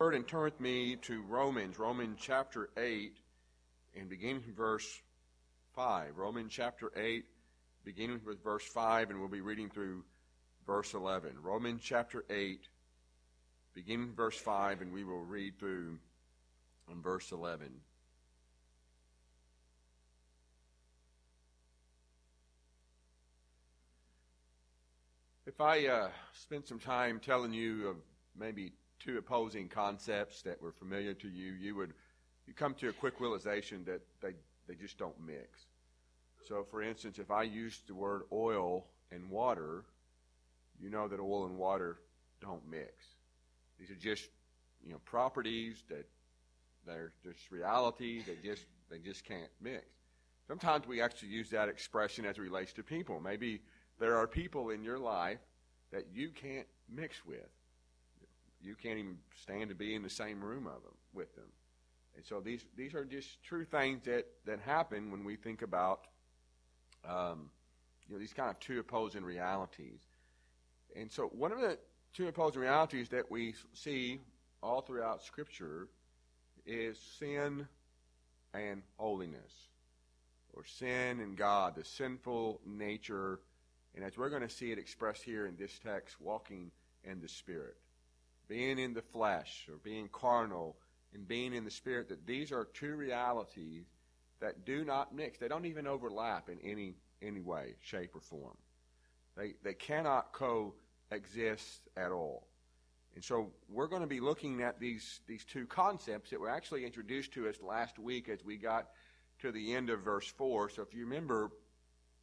And turn with me to Romans, Romans chapter 8, and beginning from verse 5. Romans chapter 8, beginning with verse 5, and we'll be reading through verse 11. Romans chapter 8, beginning verse 5, and we will read through on verse 11. If I uh, spend some time telling you of maybe two opposing concepts that were familiar to you, you would you come to a quick realization that they, they just don't mix. So, for instance, if I use the word oil and water, you know that oil and water don't mix. These are just you know properties that they're just reality. They just they just can't mix. Sometimes we actually use that expression as it relates to people. Maybe there are people in your life that you can't mix with. You can't even stand to be in the same room of them with them. And so these these are just true things that that happen when we think about um, you know these kind of two opposing realities. And so one of the two opposing realities that we see all throughout Scripture is sin and holiness, or sin and God, the sinful nature and as we're going to see it expressed here in this text, walking in the Spirit, being in the flesh or being carnal and being in the Spirit, that these are two realities that do not mix. They don't even overlap in any, any way, shape, or form. They, they cannot coexist at all. And so we're going to be looking at these, these two concepts that were actually introduced to us last week as we got to the end of verse 4. So if you remember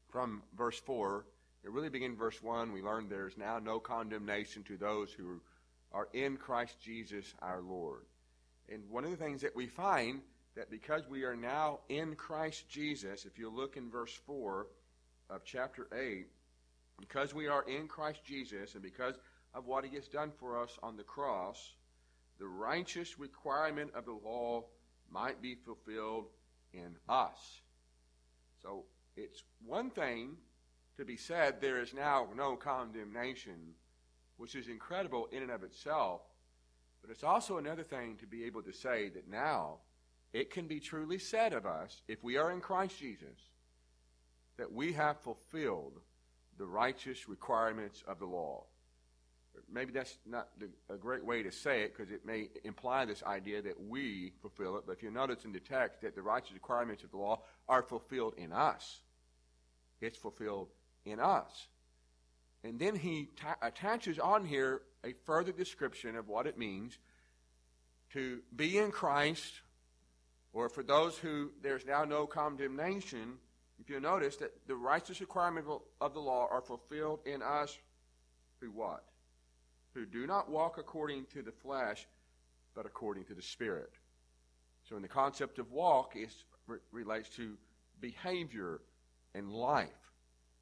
from verse 4, it really began verse 1. We learned there is now no condemnation to those who are in Christ Jesus our Lord. And one of the things that we find that because we are now in Christ Jesus, if you look in verse 4 of chapter 8, because we are in Christ Jesus and because of what he has done for us on the cross, the righteous requirement of the law might be fulfilled in us. So it's one thing to be said, there is now no condemnation, which is incredible in and of itself. But it's also another thing to be able to say that now it can be truly said of us, if we are in Christ Jesus, that we have fulfilled the righteous requirements of the law. Maybe that's not a great way to say it because it may imply this idea that we fulfill it. But if you notice in the text that the righteous requirements of the law are fulfilled in us, it's fulfilled in us. And then he ta- attaches on here a further description of what it means to be in Christ, or for those who there's now no condemnation. If you notice that the righteous requirements of the law are fulfilled in us who what? Who do not walk according to the flesh, but according to the Spirit. So, in the concept of walk, it relates to behavior and life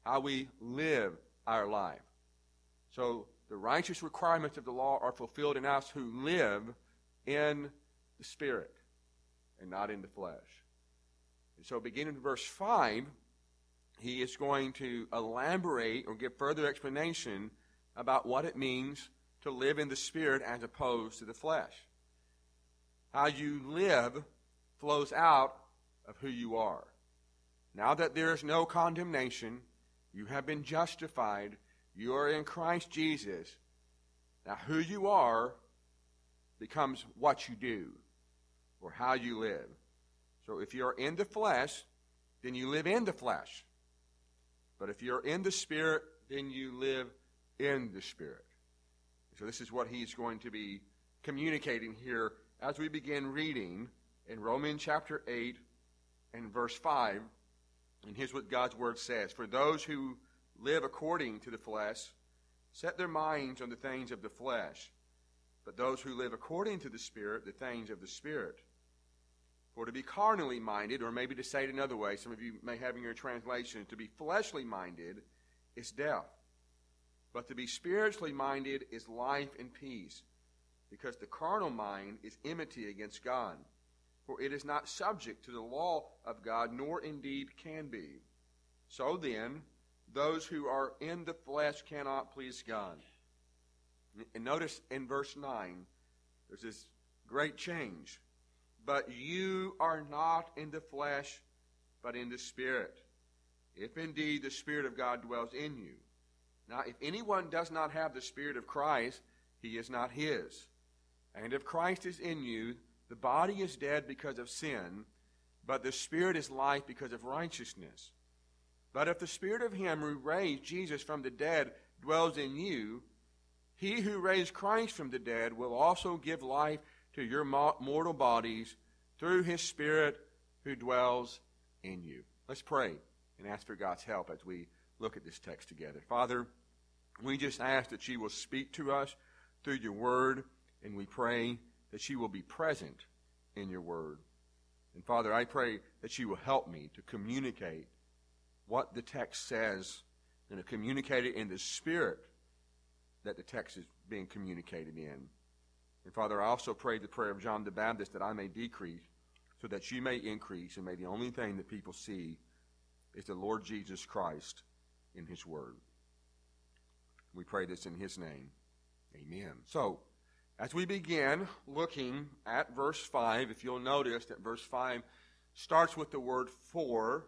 how we live our life. So the righteous requirements of the law are fulfilled in us who live in the Spirit and not in the flesh. And so, beginning in verse 5, he is going to elaborate or give further explanation about what it means to live in the Spirit as opposed to the flesh. How you live flows out of who you are. Now that there is no condemnation, you have been justified. You are in Christ Jesus. Now, who you are becomes what you do or how you live. So, if you're in the flesh, then you live in the flesh. But if you're in the Spirit, then you live in the Spirit. So, this is what he's going to be communicating here as we begin reading in Romans chapter 8 and verse 5 and here's what God's word says For those who live according to the flesh set their minds on the things of the flesh, but those who live according to the Spirit, the things of the Spirit. For to be carnally minded, or maybe to say it another way, some of you may have in your translation, to be fleshly minded is death. But to be spiritually minded is life and peace, because the carnal mind is enmity against God for it is not subject to the law of God, nor indeed can be. So then, those who are in the flesh cannot please God. And notice in verse 9, there's this great change. But you are not in the flesh, but in the Spirit. If indeed the Spirit of God dwells in you. Now, if anyone does not have the Spirit of Christ, he is not his. And if Christ is in you, the body is dead because of sin, but the Spirit is life because of righteousness. But if the Spirit of Him who raised Jesus from the dead dwells in you, he who raised Christ from the dead will also give life to your mortal bodies through his Spirit who dwells in you. Let's pray and ask for God's help as we look at this text together. Father, we just ask that you will speak to us through your word, and we pray that she will be present in your word. And Father, I pray that you will help me to communicate what the text says and to communicate it in the spirit that the text is being communicated in. And Father, I also pray the prayer of John the Baptist that I may decrease so that you may increase, and may the only thing that people see is the Lord Jesus Christ in his word. We pray this in his name. Amen. So, as we begin looking at verse 5, if you'll notice that verse 5 starts with the word for.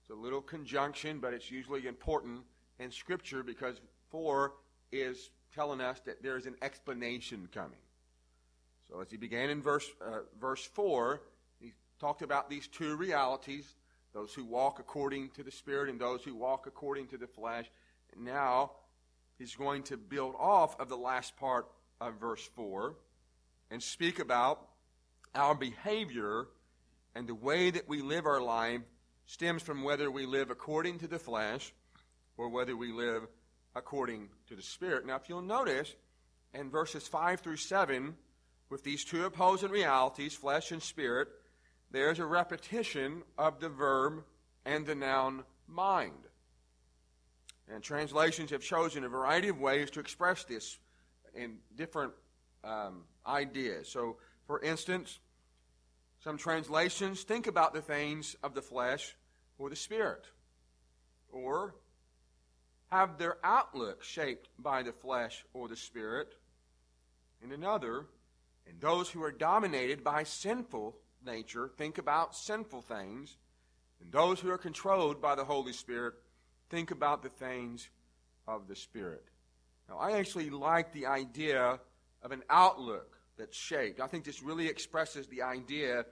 It's a little conjunction, but it's usually important in Scripture because for is telling us that there's an explanation coming. So as he began in verse, uh, verse 4, he talked about these two realities those who walk according to the Spirit and those who walk according to the flesh. And now he's going to build off of the last part of verse 4 and speak about our behavior and the way that we live our life stems from whether we live according to the flesh or whether we live according to the Spirit. Now, if you'll notice in verses 5 through 7, with these two opposing realities, flesh and spirit, there's a repetition of the verb and the noun mind. And translations have chosen a variety of ways to express this in different um, ideas. So, for instance, some translations think about the things of the flesh or the spirit, or have their outlook shaped by the flesh or the spirit. In another, and those who are dominated by sinful nature think about sinful things. And those who are controlled by the Holy Spirit think about the things of the Spirit. Now, I actually like the idea of an outlook that's shaped. I think this really expresses the idea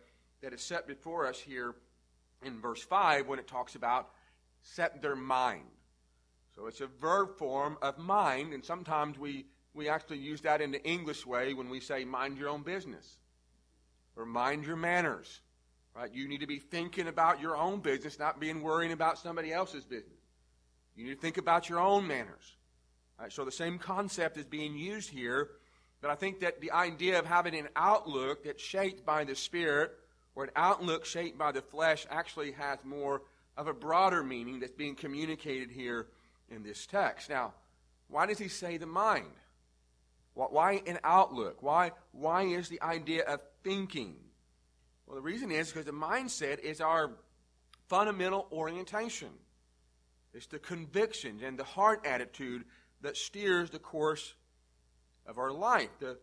that is set before us here in verse 5 when it talks about set their mind. So it's a verb form of mind, and sometimes we, we actually use that in the English way when we say mind your own business or mind your manners. Right? You need to be thinking about your own business, not being worrying about somebody else's business. You need to think about your own manners. Right? So the same concept is being used here, but I think that the idea of having an outlook that's shaped by the Spirit or an outlook shaped by the flesh actually has more of a broader meaning that's being communicated here in this text. Now, why does he say the mind? Why an outlook? Why, why is the idea of thinking? Well, the reason is because the mindset is our fundamental orientation. It's the convictions and the heart attitude that steers the course of our life. The,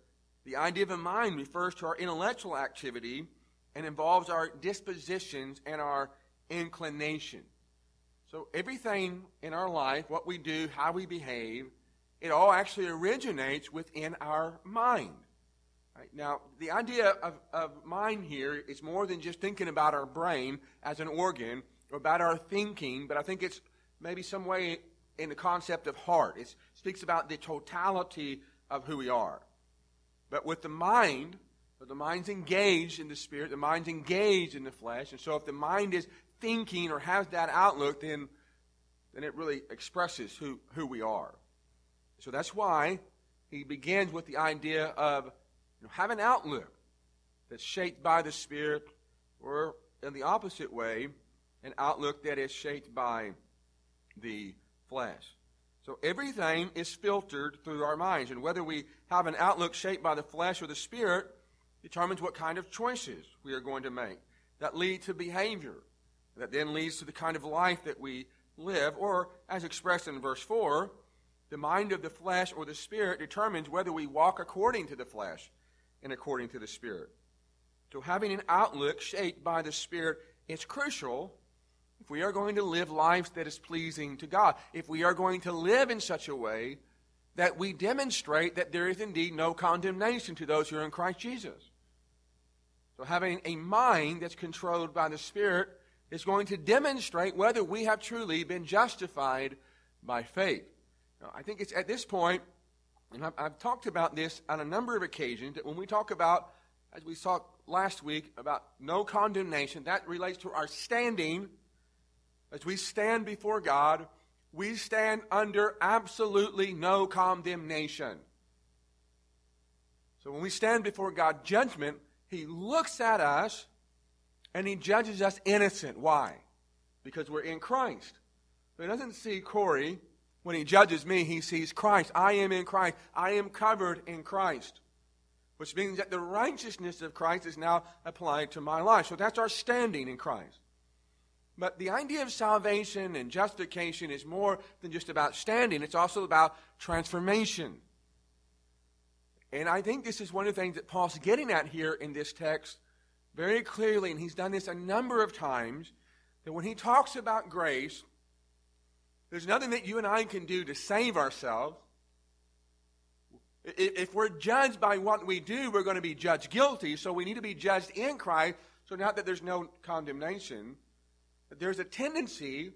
the idea of a mind refers to our intellectual activity and involves our dispositions and our inclination. So everything in our life, what we do, how we behave, it all actually originates within our mind. Right? Now, the idea of, of mind here is more than just thinking about our brain as an organ or about our thinking, but I think it's maybe some way in the concept of heart. It speaks about the totality of who we are. But with the mind, the mind's engaged in the spirit, the mind's engaged in the flesh, and so if the mind is thinking or has that outlook, then, then it really expresses who, who we are. So that's why he begins with the idea of you know, have an outlook that's shaped by the Spirit, or in the opposite way, an outlook that is shaped by the flesh. So everything is filtered through our minds. And whether we have an outlook shaped by the flesh or the spirit determines what kind of choices we are going to make that lead to behavior that then leads to the kind of life that we live, or as expressed in verse 4, the mind of the flesh or the spirit determines whether we walk according to the flesh and according to the Spirit. So, having an outlook shaped by the Spirit is crucial if we are going to live lives that is pleasing to God. If we are going to live in such a way that we demonstrate that there is indeed no condemnation to those who are in Christ Jesus. So, having a mind that's controlled by the Spirit is going to demonstrate whether we have truly been justified by faith. Now, I think it's at this point, and I've, I've, talked about this on a number of occasions, that when we talk about, as we saw last week, about no condemnation, that relates to our standing. As we stand before God, we stand under absolutely no condemnation. So when we stand before God's judgment, He looks at us and He judges us innocent. Why? Because we're in Christ. He doesn't see Corey. When He judges me, He sees Christ. I am in Christ. I am covered in Christ. Which means that the righteousness of Christ is now applied to my life. So that's our standing in Christ. But the idea of salvation and justification is more than just about standing, it's also about transformation. And I think this is one of the things that Paul's getting at here in this text very clearly, and he's done this a number of times, that when he talks about grace, there's nothing that you and I can do to save ourselves. If we're judged by what we do, we're going to be judged guilty, so we need to be judged in Christ, so not that there's no condemnation there's a tendency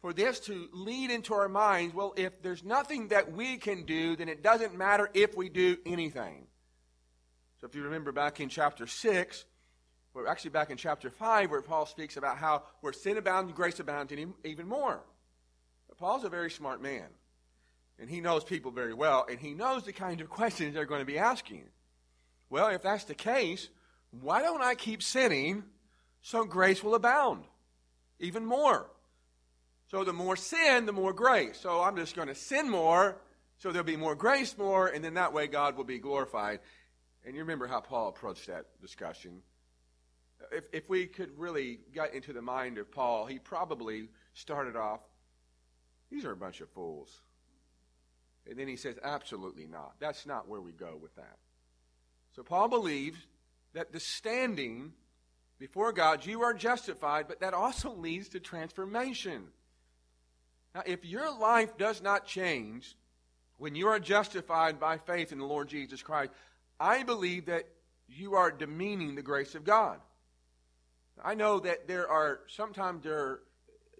for this to lead into our minds well, if there's nothing that we can do, then it doesn't matter if we do anything. So if you remember back in chapter 6, or actually back in chapter 5, where Paul speaks about how where sin abounds, grace abounds even more. But Paul's a very smart man. And he knows people very well, and he knows the kind of questions they're going to be asking. Well, if that's the case, why don't I keep sinning so grace will abound? Even more. So the more sin, the more grace. So I'm just going to sin more, so there'll be more grace more, and then that way God will be glorified. And you remember how Paul approached that discussion. If, if we could really get into the mind of Paul, he probably started off, these are a bunch of fools. And then he says, absolutely not. That's not where we go with that. So Paul believes that the standing before God, you are justified, but that also leads to transformation. Now, if your life does not change when you are justified by faith in the Lord Jesus Christ, I believe that you are demeaning the grace of God. I know that there are sometimes there are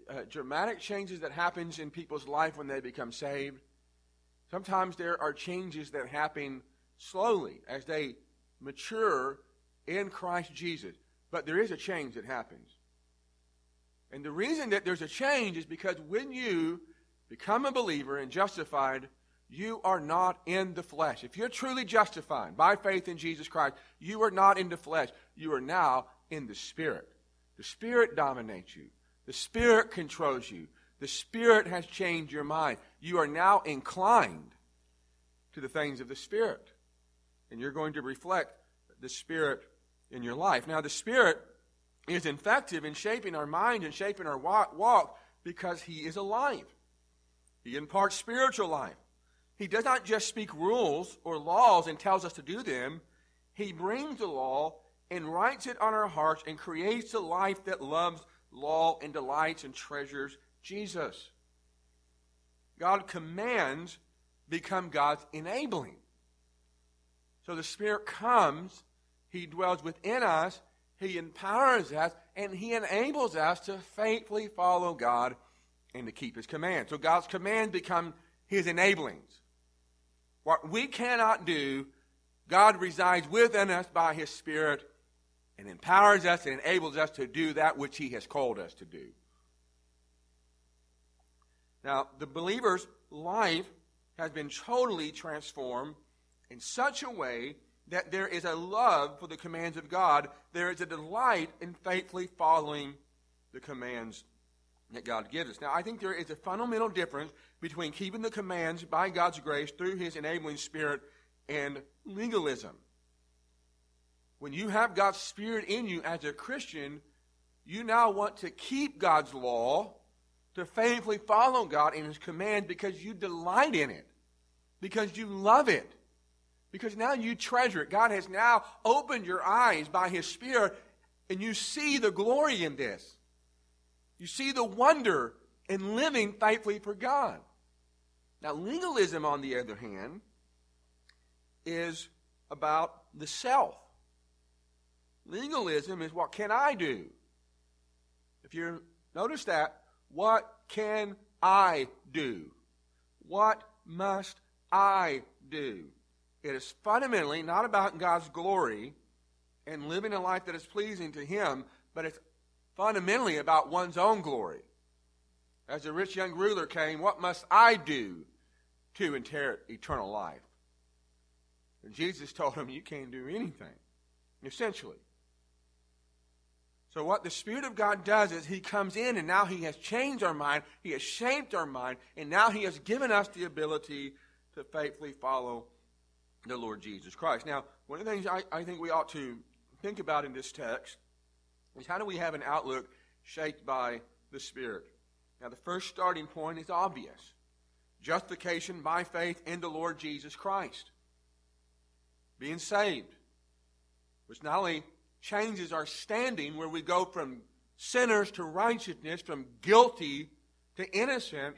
uh, dramatic changes that happens in people's life when they become saved. Sometimes there are changes that happen slowly as they mature in Christ Jesus. But there is a change that happens. And the reason that there's a change is because when you become a believer and justified, you are not in the flesh. If you're truly justified by faith in Jesus Christ, you are not in the flesh. You are now in the Spirit. The Spirit dominates you, the Spirit controls you. The Spirit has changed your mind. You are now inclined to the things of the Spirit. And you're going to reflect the Spirit in your life. Now, the Spirit is effective in shaping our mind and shaping our walk because He is alive. He imparts spiritual life. He does not just speak rules or laws and tells us to do them. He brings the law and writes it on our hearts and creates a life that loves law and delights and treasures Jesus. God commands become God's enabling. So the Spirit comes he dwells within us, He empowers us, and He enables us to faithfully follow God and to keep His commands. So God's commands become His enablings. What we cannot do, God resides within us by His Spirit and empowers us and enables us to do that which He has called us to do. Now, the believer's life has been totally transformed in such a way that there is a love for the commands of God. There is a delight in faithfully following the commands that God gives us. Now, I think there is a fundamental difference between keeping the commands by God's grace through His enabling Spirit and legalism. When you have God's Spirit in you as a Christian, you now want to keep God's law, to faithfully follow God in His command because you delight in it, because you love it Because now you treasure it. God has now opened your eyes by His Spirit, and you see the glory in this. You see the wonder in living faithfully for God. Now, legalism, on the other hand, is about the self. Legalism is what can I do? If you notice that, what can I do? What must I do? It is fundamentally not about God's glory and living a life that is pleasing to Him, but it's fundamentally about one's own glory. As the rich young ruler came, what must I do to inherit eternal life? And Jesus told him, You can't do anything, essentially. So, what the Spirit of God does is He comes in and now He has changed our mind, He has shaped our mind, and now He has given us the ability to faithfully follow the Lord Jesus Christ. Now, one of the things I, I think we ought to think about in this text is how do we have an outlook shaped by the Spirit? Now, the first starting point is obvious justification by faith in the Lord Jesus Christ. Being saved, which not only changes our standing, where we go from sinners to righteousness, from guilty to innocent,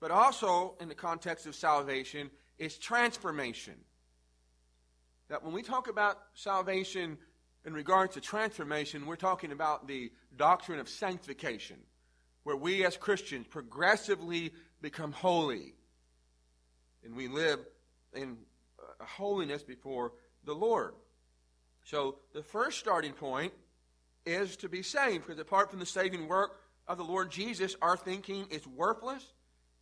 but also in the context of salvation, is transformation. That when we talk about salvation in regards to transformation, we're talking about the doctrine of sanctification where we as Christians progressively become holy and we live in holiness before the Lord. So the first starting point is to be saved because apart from the saving work of the Lord Jesus, our thinking is worthless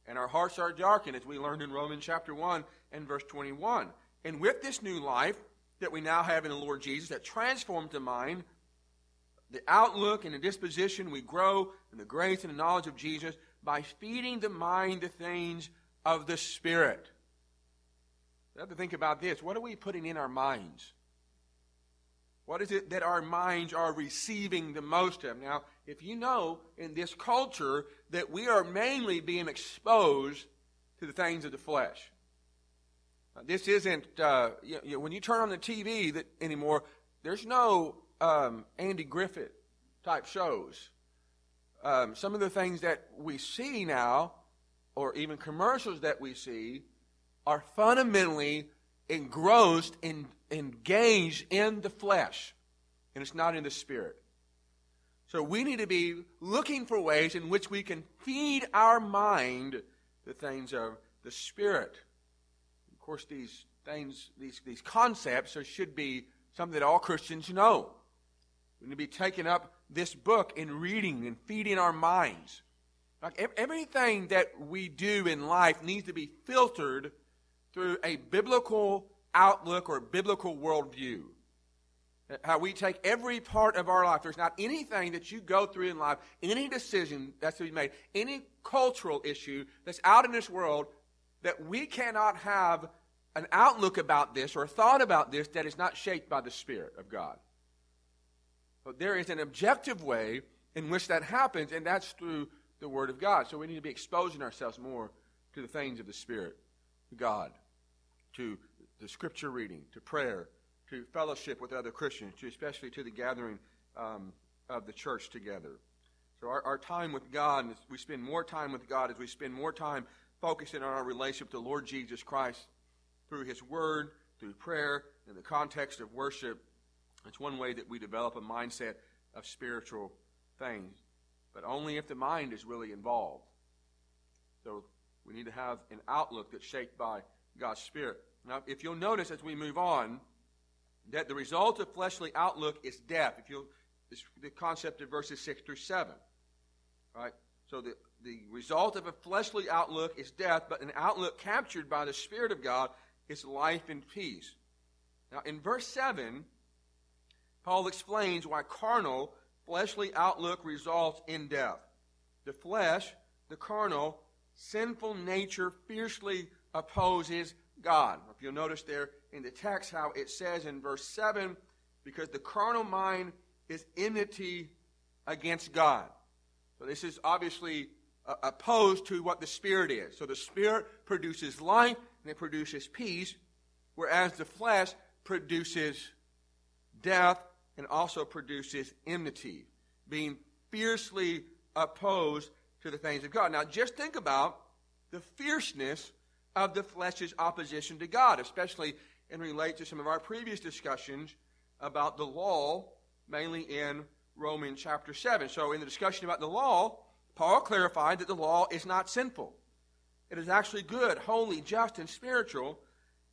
and our hearts are darkened, as we learned in Romans chapter 1 and verse 21. And with this new life that we now have in the Lord Jesus that transforms the mind, the outlook and the disposition, we grow in the grace and the knowledge of Jesus by feeding the mind the things of the Spirit. We have to think about this. What are we putting in our minds? What is it that our minds are receiving the most of? Now, if you know in this culture that we are mainly being exposed to the things of the flesh. This isn't, uh, you know, when you turn on the TV that anymore, there's no um, Andy Griffith type shows. Um, some of the things that we see now, or even commercials that we see, are fundamentally engrossed and engaged in the flesh, and it's not in the spirit. So we need to be looking for ways in which we can feed our mind the things of the spirit. Of course, these things, these, these concepts, should be something that all Christians know. We need to be taking up this book and reading and feeding our minds. Like everything that we do in life needs to be filtered through a biblical outlook or biblical worldview. How we take every part of our life. There's not anything that you go through in life, any decision that's to be made, any cultural issue that's out in this world that we cannot have an outlook about this or a thought about this that is not shaped by the Spirit of God. But there is an objective way in which that happens, and that's through the Word of God. So we need to be exposing ourselves more to the things of the Spirit, to God, to the Scripture reading, to prayer, to fellowship with other Christians, to especially to the gathering um, of the church together. So our, our time with God, we spend more time with God as we spend more time focusing on our relationship to Lord Jesus Christ through His Word, through prayer, in the context of worship, it's one way that we develop a mindset of spiritual things, but only if the mind is really involved. So we need to have an outlook that's shaped by God's Spirit. Now, if you'll notice as we move on, that the result of fleshly outlook is death. If you the concept of verses six through seven, right? So the the result of a fleshly outlook is death, but an outlook captured by the Spirit of God is life and peace. Now, in verse seven, Paul explains why carnal, fleshly outlook results in death. The flesh, the carnal, sinful nature fiercely opposes God. If you'll notice there in the text how it says in verse 7 because the carnal mind is enmity against God. So this is obviously uh, opposed to what the Spirit is. So the Spirit produces life and it produces peace. whereas the flesh produces death and also produces enmity, being fiercely opposed to the things of God. Now, just think about the fierceness of the flesh's opposition to God, especially in relate to some of our previous discussions about the law, mainly in Romans chapter 7. So, in the discussion about the law, Paul clarified that the law is not sinful. It is actually good, holy, just, and spiritual.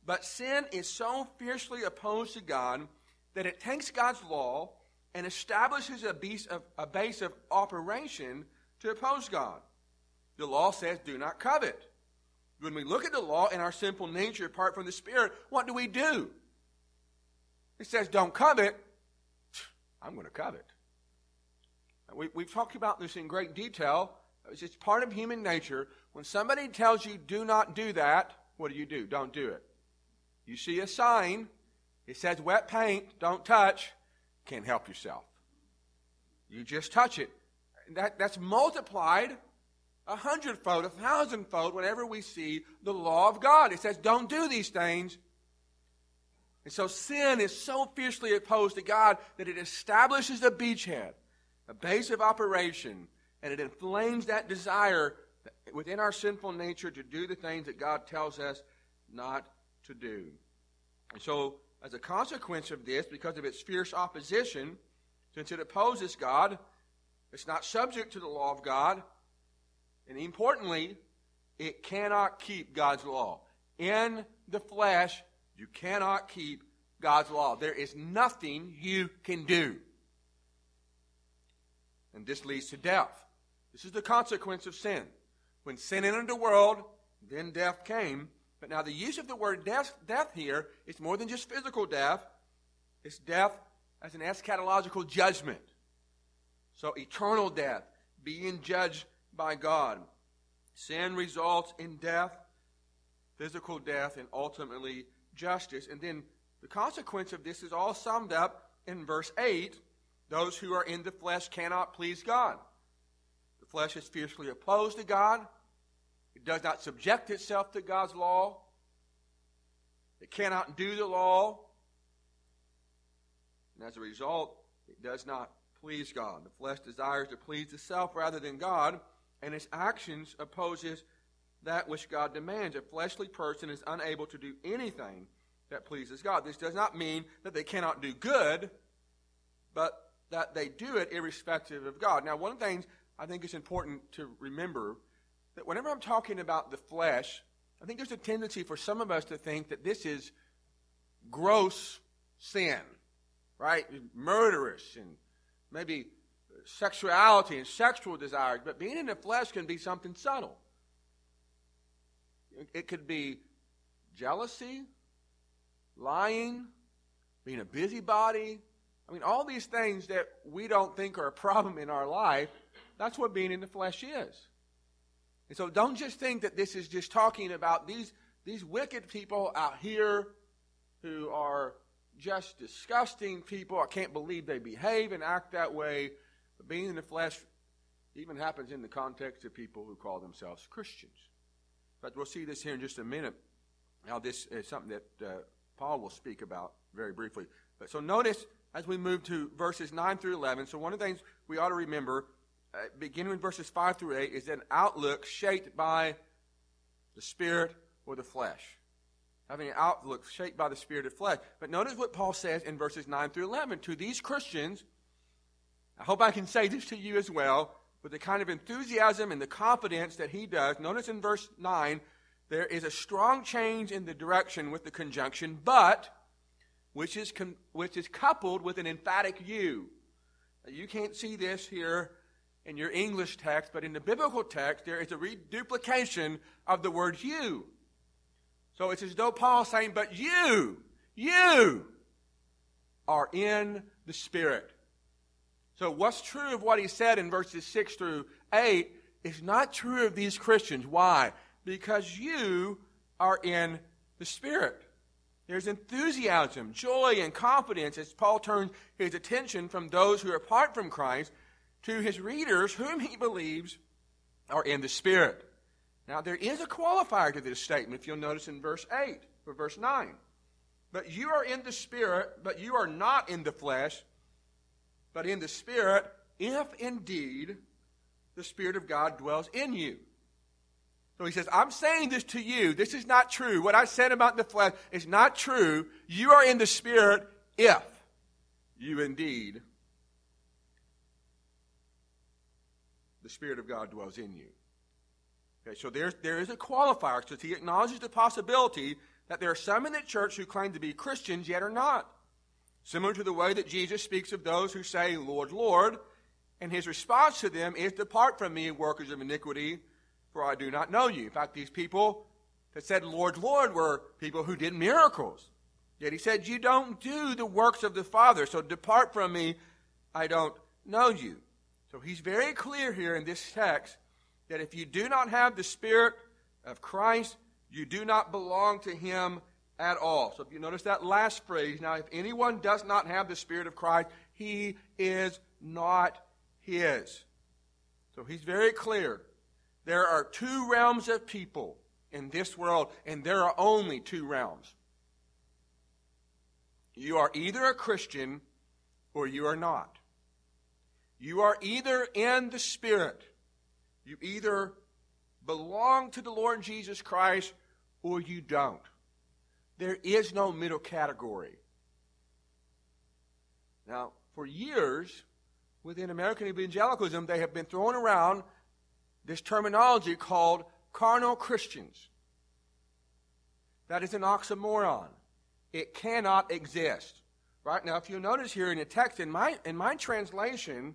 But sin is so fiercely opposed to God that it takes God's law and establishes a base of, a base of operation to oppose God. The law says, do not covet. When we look at the law in our sinful nature apart from the Spirit, what do we do? It says, don't covet. I'm going to covet. We, we've talked about this in great detail. It's just part of human nature. When somebody tells you, do not do that, what do you do? Don't do it. You see a sign, it says wet paint, don't touch, can't help yourself. You just touch it. That, that's multiplied a hundredfold, a thousandfold whenever we see the law of God. It says, don't do these things. And so sin is so fiercely opposed to God that it establishes a beachhead, a base of operation, and it inflames that desire within our sinful nature to do the things that God tells us not to do. And so, as a consequence of this, because of its fierce opposition, since it opposes God, it's not subject to the law of God, and importantly, it cannot keep God's law. In the flesh, you cannot keep God's law. There is nothing you can do. And this leads to death. This is the consequence of sin. When sin entered the world, then death came. But now the use of the word death, death here is more than just physical death. It's death as an eschatological judgment. So eternal death, being judged by God. Sin results in death, physical death, and ultimately justice. And then the consequence of this is all summed up in verse 8 those who are in the flesh cannot please God. Flesh is fiercely opposed to God, it does not subject itself to God's law, it cannot do the law. And as a result, it does not please God. The flesh desires to please itself rather than God and its actions opposes that which God demands. A fleshly person is unable to do anything that pleases God. This does not mean that they cannot do good, but that they do it irrespective of God. Now, one of the things I think it's important to remember that whenever I'm talking about the flesh, I think there's a tendency for some of us to think that this is gross sin, right? Murderous and maybe sexuality and sexual desires, but being in the flesh can be something subtle. It could be jealousy, lying, being a busybody. I mean, all these things that we don't think are a problem in our life, that's what being in the flesh is. And so don't just think that this is just talking about these, these wicked people out here who are just disgusting people. I can't believe they behave and act that way. But being in the flesh even happens in the context of people who call themselves Christians. But we'll see this here in just a minute. Now, this is something that uh, Paul will speak about very briefly. But so notice as we move to verses 9 through 11. So, one of the things we ought to remember, uh, beginning with verses 5 through 8, is an outlook shaped by the spirit or the flesh. Having an outlook shaped by the spirit of flesh. But notice what Paul says in verses 9 through 11. To these Christians, I hope I can say this to you as well with the kind of enthusiasm and the confidence that he does. Notice in verse 9, there is a strong change in the direction with the conjunction, but, which is, which is coupled with an emphatic you. You can't see this here in your English text, but in the biblical text, there is a reduplication of the word you. So it's as though Paul's saying, but you, you are in the Spirit. So, what's true of what he said in verses 6 through 8 is not true of these Christians. Why? Because you are in the Spirit. There's enthusiasm, joy, and confidence as Paul turns his attention from those who are apart from Christ to his readers, whom he believes are in the Spirit. Now, there is a qualifier to this statement, if you'll notice in verse 8 or verse 9. but you are in the Spirit, but you are not in the flesh, but in the Spirit, if indeed the Spirit of God dwells in you. So he says, I'm saying this to you. This is not true. What I said about the flesh is not true. You are in the Spirit if you indeed, the Spirit of God dwells in you. Okay, so there's, there is a qualifier. So he acknowledges the possibility that there are some in the church who claim to be Christians yet are not. Similar to the way that Jesus speaks of those who say, Lord, Lord, and his response to them is, Depart from me, workers of iniquity, for I do not know you. In fact, these people that said, Lord, Lord, were people who did miracles. Yet he said, You don't do the works of the Father, so depart from me, I don't know you. So he's very clear here in this text that if you do not have the Spirit of Christ, you do not belong to him at all. So if you notice that last phrase, now if anyone does not have the Spirit of Christ, he is not his. So he's very clear. There are two realms of people in this world, and there are only two realms. You are either a Christian or you are not. You are either in the Spirit, you either belong to the Lord Jesus Christ or you don't. There is no middle category. Now, for years, within American evangelicalism, they have been throwing around this terminology called carnal Christians. That is an oxymoron. It cannot exist. Right? Now, if you notice here in the text, in my, in my translation,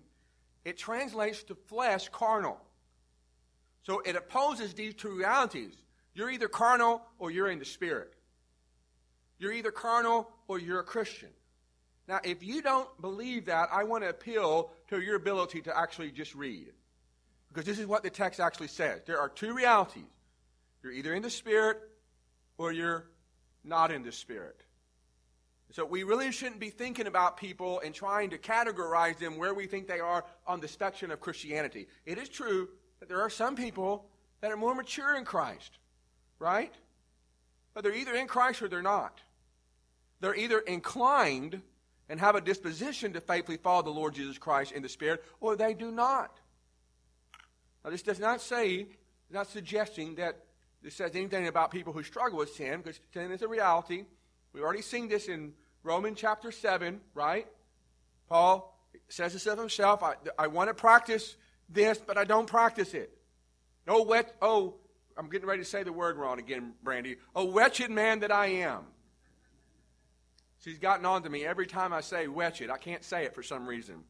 it translates to flesh carnal. So it opposes these two realities. You're either carnal or you're in the spirit. You're either carnal or you're a Christian. Now, if you don't believe that, I want to appeal to your ability to actually just read. Because this is what the text actually says. There are two realities. You're either in the spirit or you're not in the spirit. So we really shouldn't be thinking about people and trying to categorize them where we think they are on the spectrum of Christianity. It is true that there are some people that are more mature in Christ right? But they're either in Christ or they're not. They're either inclined and have a disposition to faithfully follow the Lord Jesus Christ in the Spirit, or they do not. Now, this does not say, not suggesting that this says anything about people who struggle with sin, because sin is a reality. We've already seen this in Romans chapter 7, right? Paul says this of himself I, I want to practice this, but I don't practice it. No wet, oh, I'm getting ready to say the word wrong again, Brandy. A wretched man that I am. She's gotten on to me every time I say wretched. I can't say it for some reason.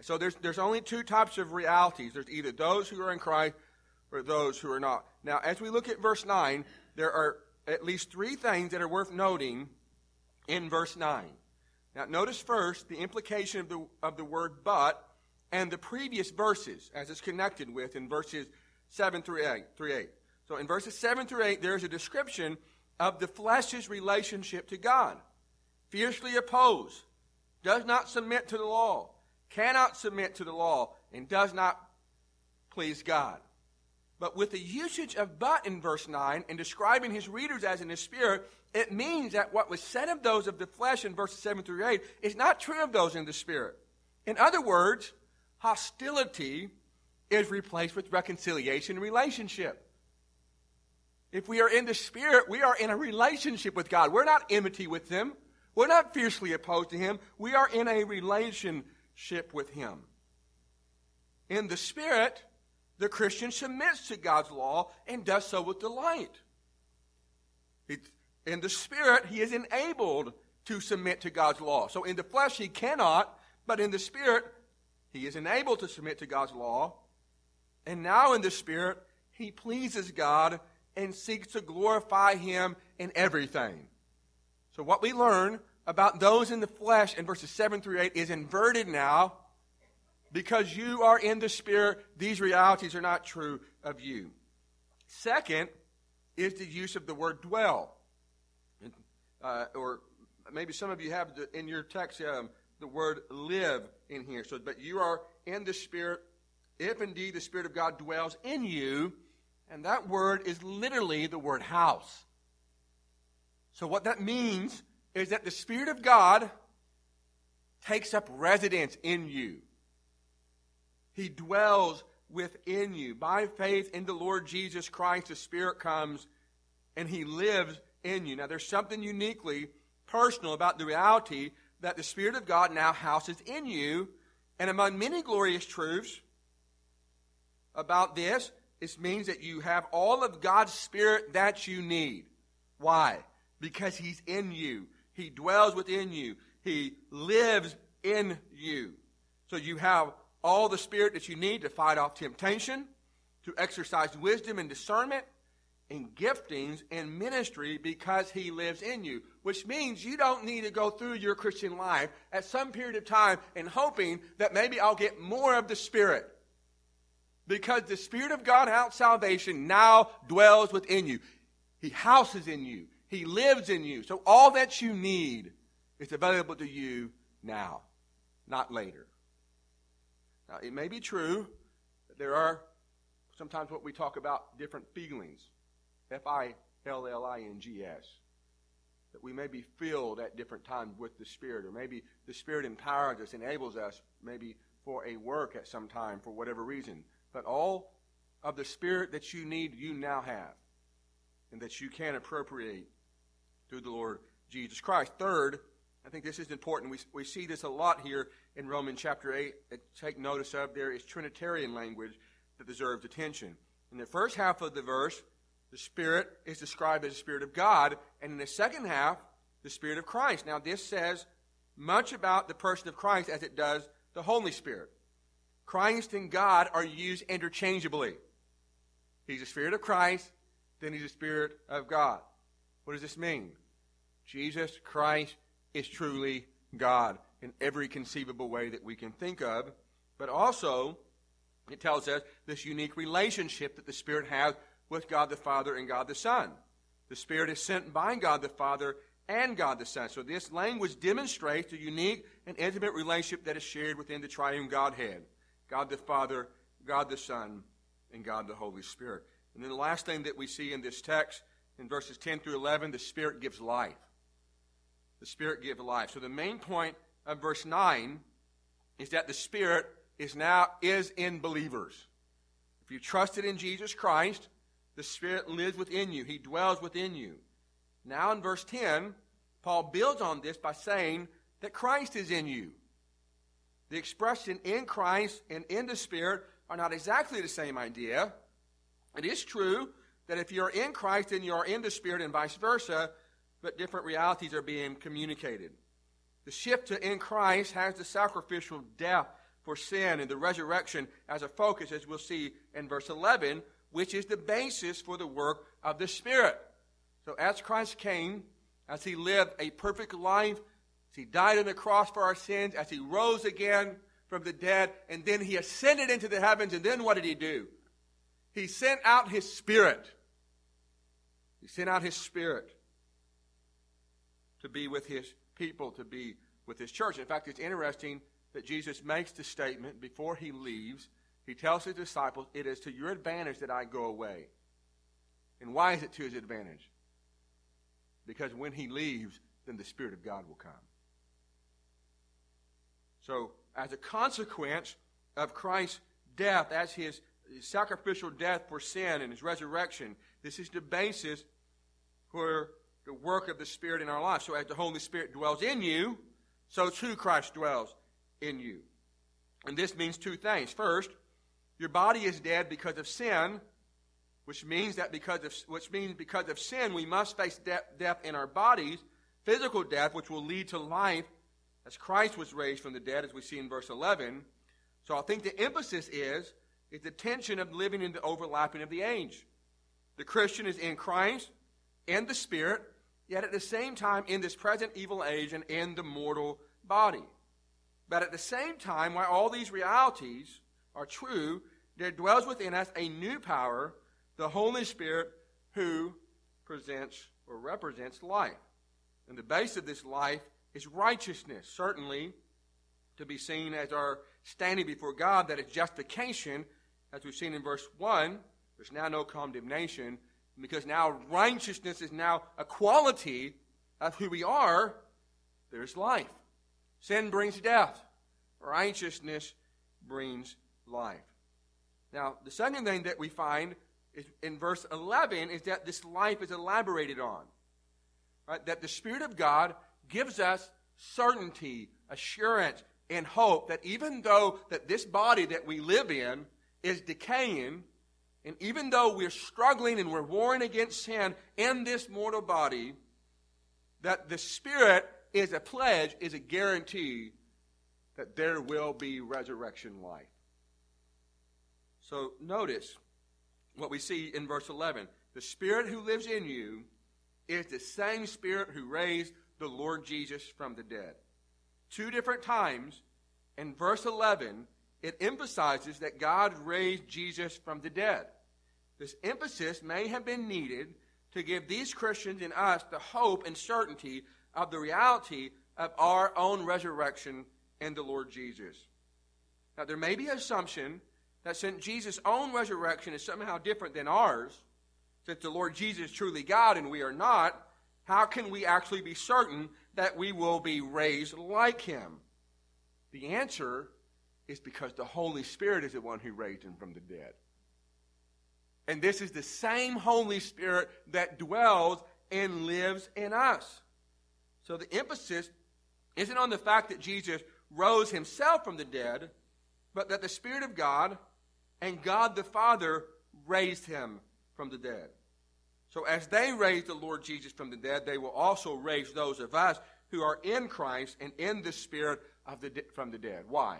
So there's, there's only two types of realities. There's either those who are in Christ or those who are not. Now, as we look at verse 9, there are at least three things that are worth noting in verse 9. Now, notice first the implication of the, of the word but and the previous verses as it's connected with in verses 7 through 8, through 8. So in verses 7 through 8, there's a description of the flesh's relationship to God. Fiercely opposed, does not submit to the law, cannot submit to the law, and does not please God. But with the usage of but in verse 9 and describing his readers as in the spirit, it means that what was said of those of the flesh in verses 7 through 8 is not true of those in the spirit. In other words, hostility is replaced with reconciliation and relationship. If we are in the Spirit, we are in a relationship with God. We're not enmity with Him. We're not fiercely opposed to Him. We are in a relationship with Him. In the Spirit, the Christian submits to God's law and does so with delight. in the Spirit, he is enabled to submit to God's law. So in the flesh, he cannot, but in the Spirit, he is enabled to submit to God's law and now in the Spirit, he pleases God and seeks to glorify him in everything. So, what we learn about those in the flesh in verses 7 through 8 is inverted now. Because you are in the Spirit, these realities are not true of you. Second is the use of the word dwell. Uh, or maybe some of you have the, in your text um, the word live in here. So, but you are in the Spirit if indeed the Spirit of God dwells in you, and that word is literally the word house. So, what that means is that the Spirit of God takes up residence in you. He dwells within you. By faith in the Lord Jesus Christ, the Spirit comes and He lives in you. Now, there's something uniquely personal about the reality that the Spirit of God now houses in you. And among many glorious truths about this, it means that you have all of God's Spirit that you need. Why? Because He's in you. He dwells within you. He lives in you. So you have all the Spirit that you need to fight off temptation, to exercise wisdom and discernment, and giftings and ministry because He lives in you. Which means you don't need to go through your Christian life at some period of time and hoping that maybe I'll get more of the Spirit. Because the Spirit of God out salvation now dwells within you. He houses in you. He lives in you. So all that you need is available to you now, not later. Now, it may be true that there are sometimes what we talk about different fillings. F I L L I N G S. That we may be filled at different times with the Spirit, or maybe the Spirit empowers us, enables us, maybe for a work at some time for whatever reason. But all of the Spirit that you need, you now have, and that you can appropriate through the Lord Jesus Christ. Third, I think this is important. We, we see this a lot here in Romans chapter 8. Uh, take notice of there is Trinitarian language that deserves attention. In the first half of the verse, the Spirit is described as the Spirit of God, and in the second half, the Spirit of Christ. Now, this says much about the person of Christ as it does the Holy Spirit. Christ and God are used interchangeably. He's the Spirit of Christ, then He's the Spirit of God. What does this mean? Jesus Christ is truly God in every conceivable way that we can think of, but also it tells us this unique relationship that the Spirit has with God the Father and God the Son. The Spirit is sent by God the Father and God the Son. So this language demonstrates the unique and intimate relationship that is shared within the triune Godhead God the Father, God the Son, and God the Holy Spirit. And then the last thing that we see in this text, in verses 10 through 11, the Spirit gives life the Spirit give life. So the main point of verse 9 is that the Spirit is now is in believers. If you trusted in Jesus Christ, the Spirit lives within you. He dwells within you. Now in verse 10, Paul builds on this by saying that Christ is in you. The expression in Christ and in the Spirit are not exactly the same idea. It is true that if you're in Christ and you are in the Spirit and vice versa, but different realities are being communicated. The shift to in Christ has the sacrificial death for sin and the resurrection as a focus, as we'll see in verse 11, which is the basis for the work of the Spirit. So, as Christ came, as he lived a perfect life, as he died on the cross for our sins, as he rose again from the dead, and then he ascended into the heavens, and then what did he do? He sent out his Spirit. He sent out his Spirit to be with his people, to be with his church. In fact, it's interesting that Jesus makes the statement before he leaves. He tells his disciples, It is to your advantage that I go away. And why is it to his advantage? Because when he leaves, then the Spirit of God will come. So, as a consequence of Christ's death, as his sacrificial death for sin and his resurrection, this is the basis for the work of the Spirit in our life. So as the Holy Spirit dwells in you, so too Christ dwells in you. And this means two things. First, your body is dead because of sin, which means that because of which means because of sin we must face death, death in our bodies, physical death, which will lead to life, as Christ was raised from the dead, as we see in verse 11. So I think the emphasis is is the tension of living in the overlapping of the age. The Christian is in Christ and the Spirit, yet at the same time in this present evil age and in the mortal body. But at the same time, while all these realities are true, there dwells within us a new power, the Holy Spirit, who presents or represents life. And the base of this life is righteousness, certainly to be seen as our standing before God, that is justification, as we've seen in verse 1. There's now no condemnation because now righteousness is now a quality of who we are, there's life. Sin brings death. Righteousness brings life. Now, the second thing that we find in verse 11 is that this life is elaborated on. Right? That the Spirit of God gives us certainty, assurance, and hope that even though that this body that we live in is decaying, and even though we're struggling and we're warring against sin in this mortal body, that the Spirit is a pledge, is a guarantee that there will be resurrection life. So notice what we see in verse 11. The Spirit who lives in you is the same Spirit who raised the Lord Jesus from the dead. Two different times in verse 11, it emphasizes that God raised Jesus from the dead. This emphasis may have been needed to give these Christians and us the hope and certainty of the reality of our own resurrection in the Lord Jesus. Now, there may be an assumption that since Jesus' own resurrection is somehow different than ours, since the Lord Jesus is truly God and we are not, how can we actually be certain that we will be raised like him? The answer is because the Holy Spirit is the one who raised him from the dead. And this is the same Holy Spirit that dwells and lives in us. So the emphasis isn't on the fact that Jesus rose himself from the dead, but that the Spirit of God and God the Father raised him from the dead. So as they raised the Lord Jesus from the dead, they will also raise those of us who are in Christ and in the Spirit of the de- from the dead. Why?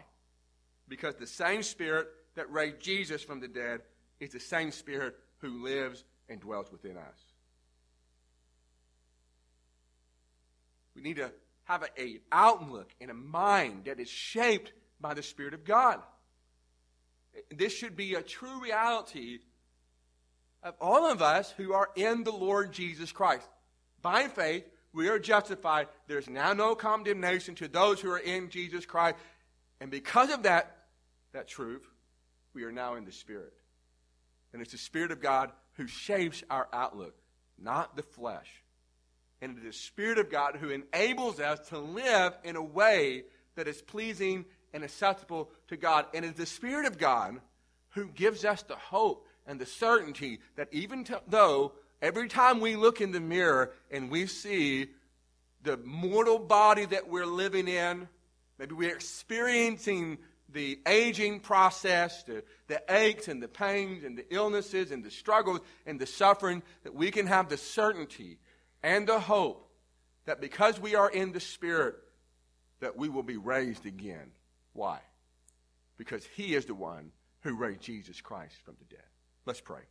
Because the same Spirit that raised Jesus from the dead is the same Spirit who lives and dwells within us. We need to have an outlook and a mind that is shaped by the Spirit of God. This should be a true reality of all of us who are in the Lord Jesus Christ. By faith, we are justified. There's now no condemnation to those who are in Jesus Christ. And because of that, that truth, we are now in the Spirit. And it's the Spirit of God who shapes our outlook, not the flesh. And it is the Spirit of God who enables us to live in a way that is pleasing and acceptable to God. And it is the Spirit of God who gives us the hope and the certainty that even though every time we look in the mirror and we see the mortal body that we're living in, maybe we're experiencing the aging process, the, the aches and the pains and the illnesses and the struggles and the suffering, that we can have the certainty and the hope that because we are in the Spirit, that we will be raised again. Why? Because He is the one who raised Jesus Christ from the dead. Let's pray.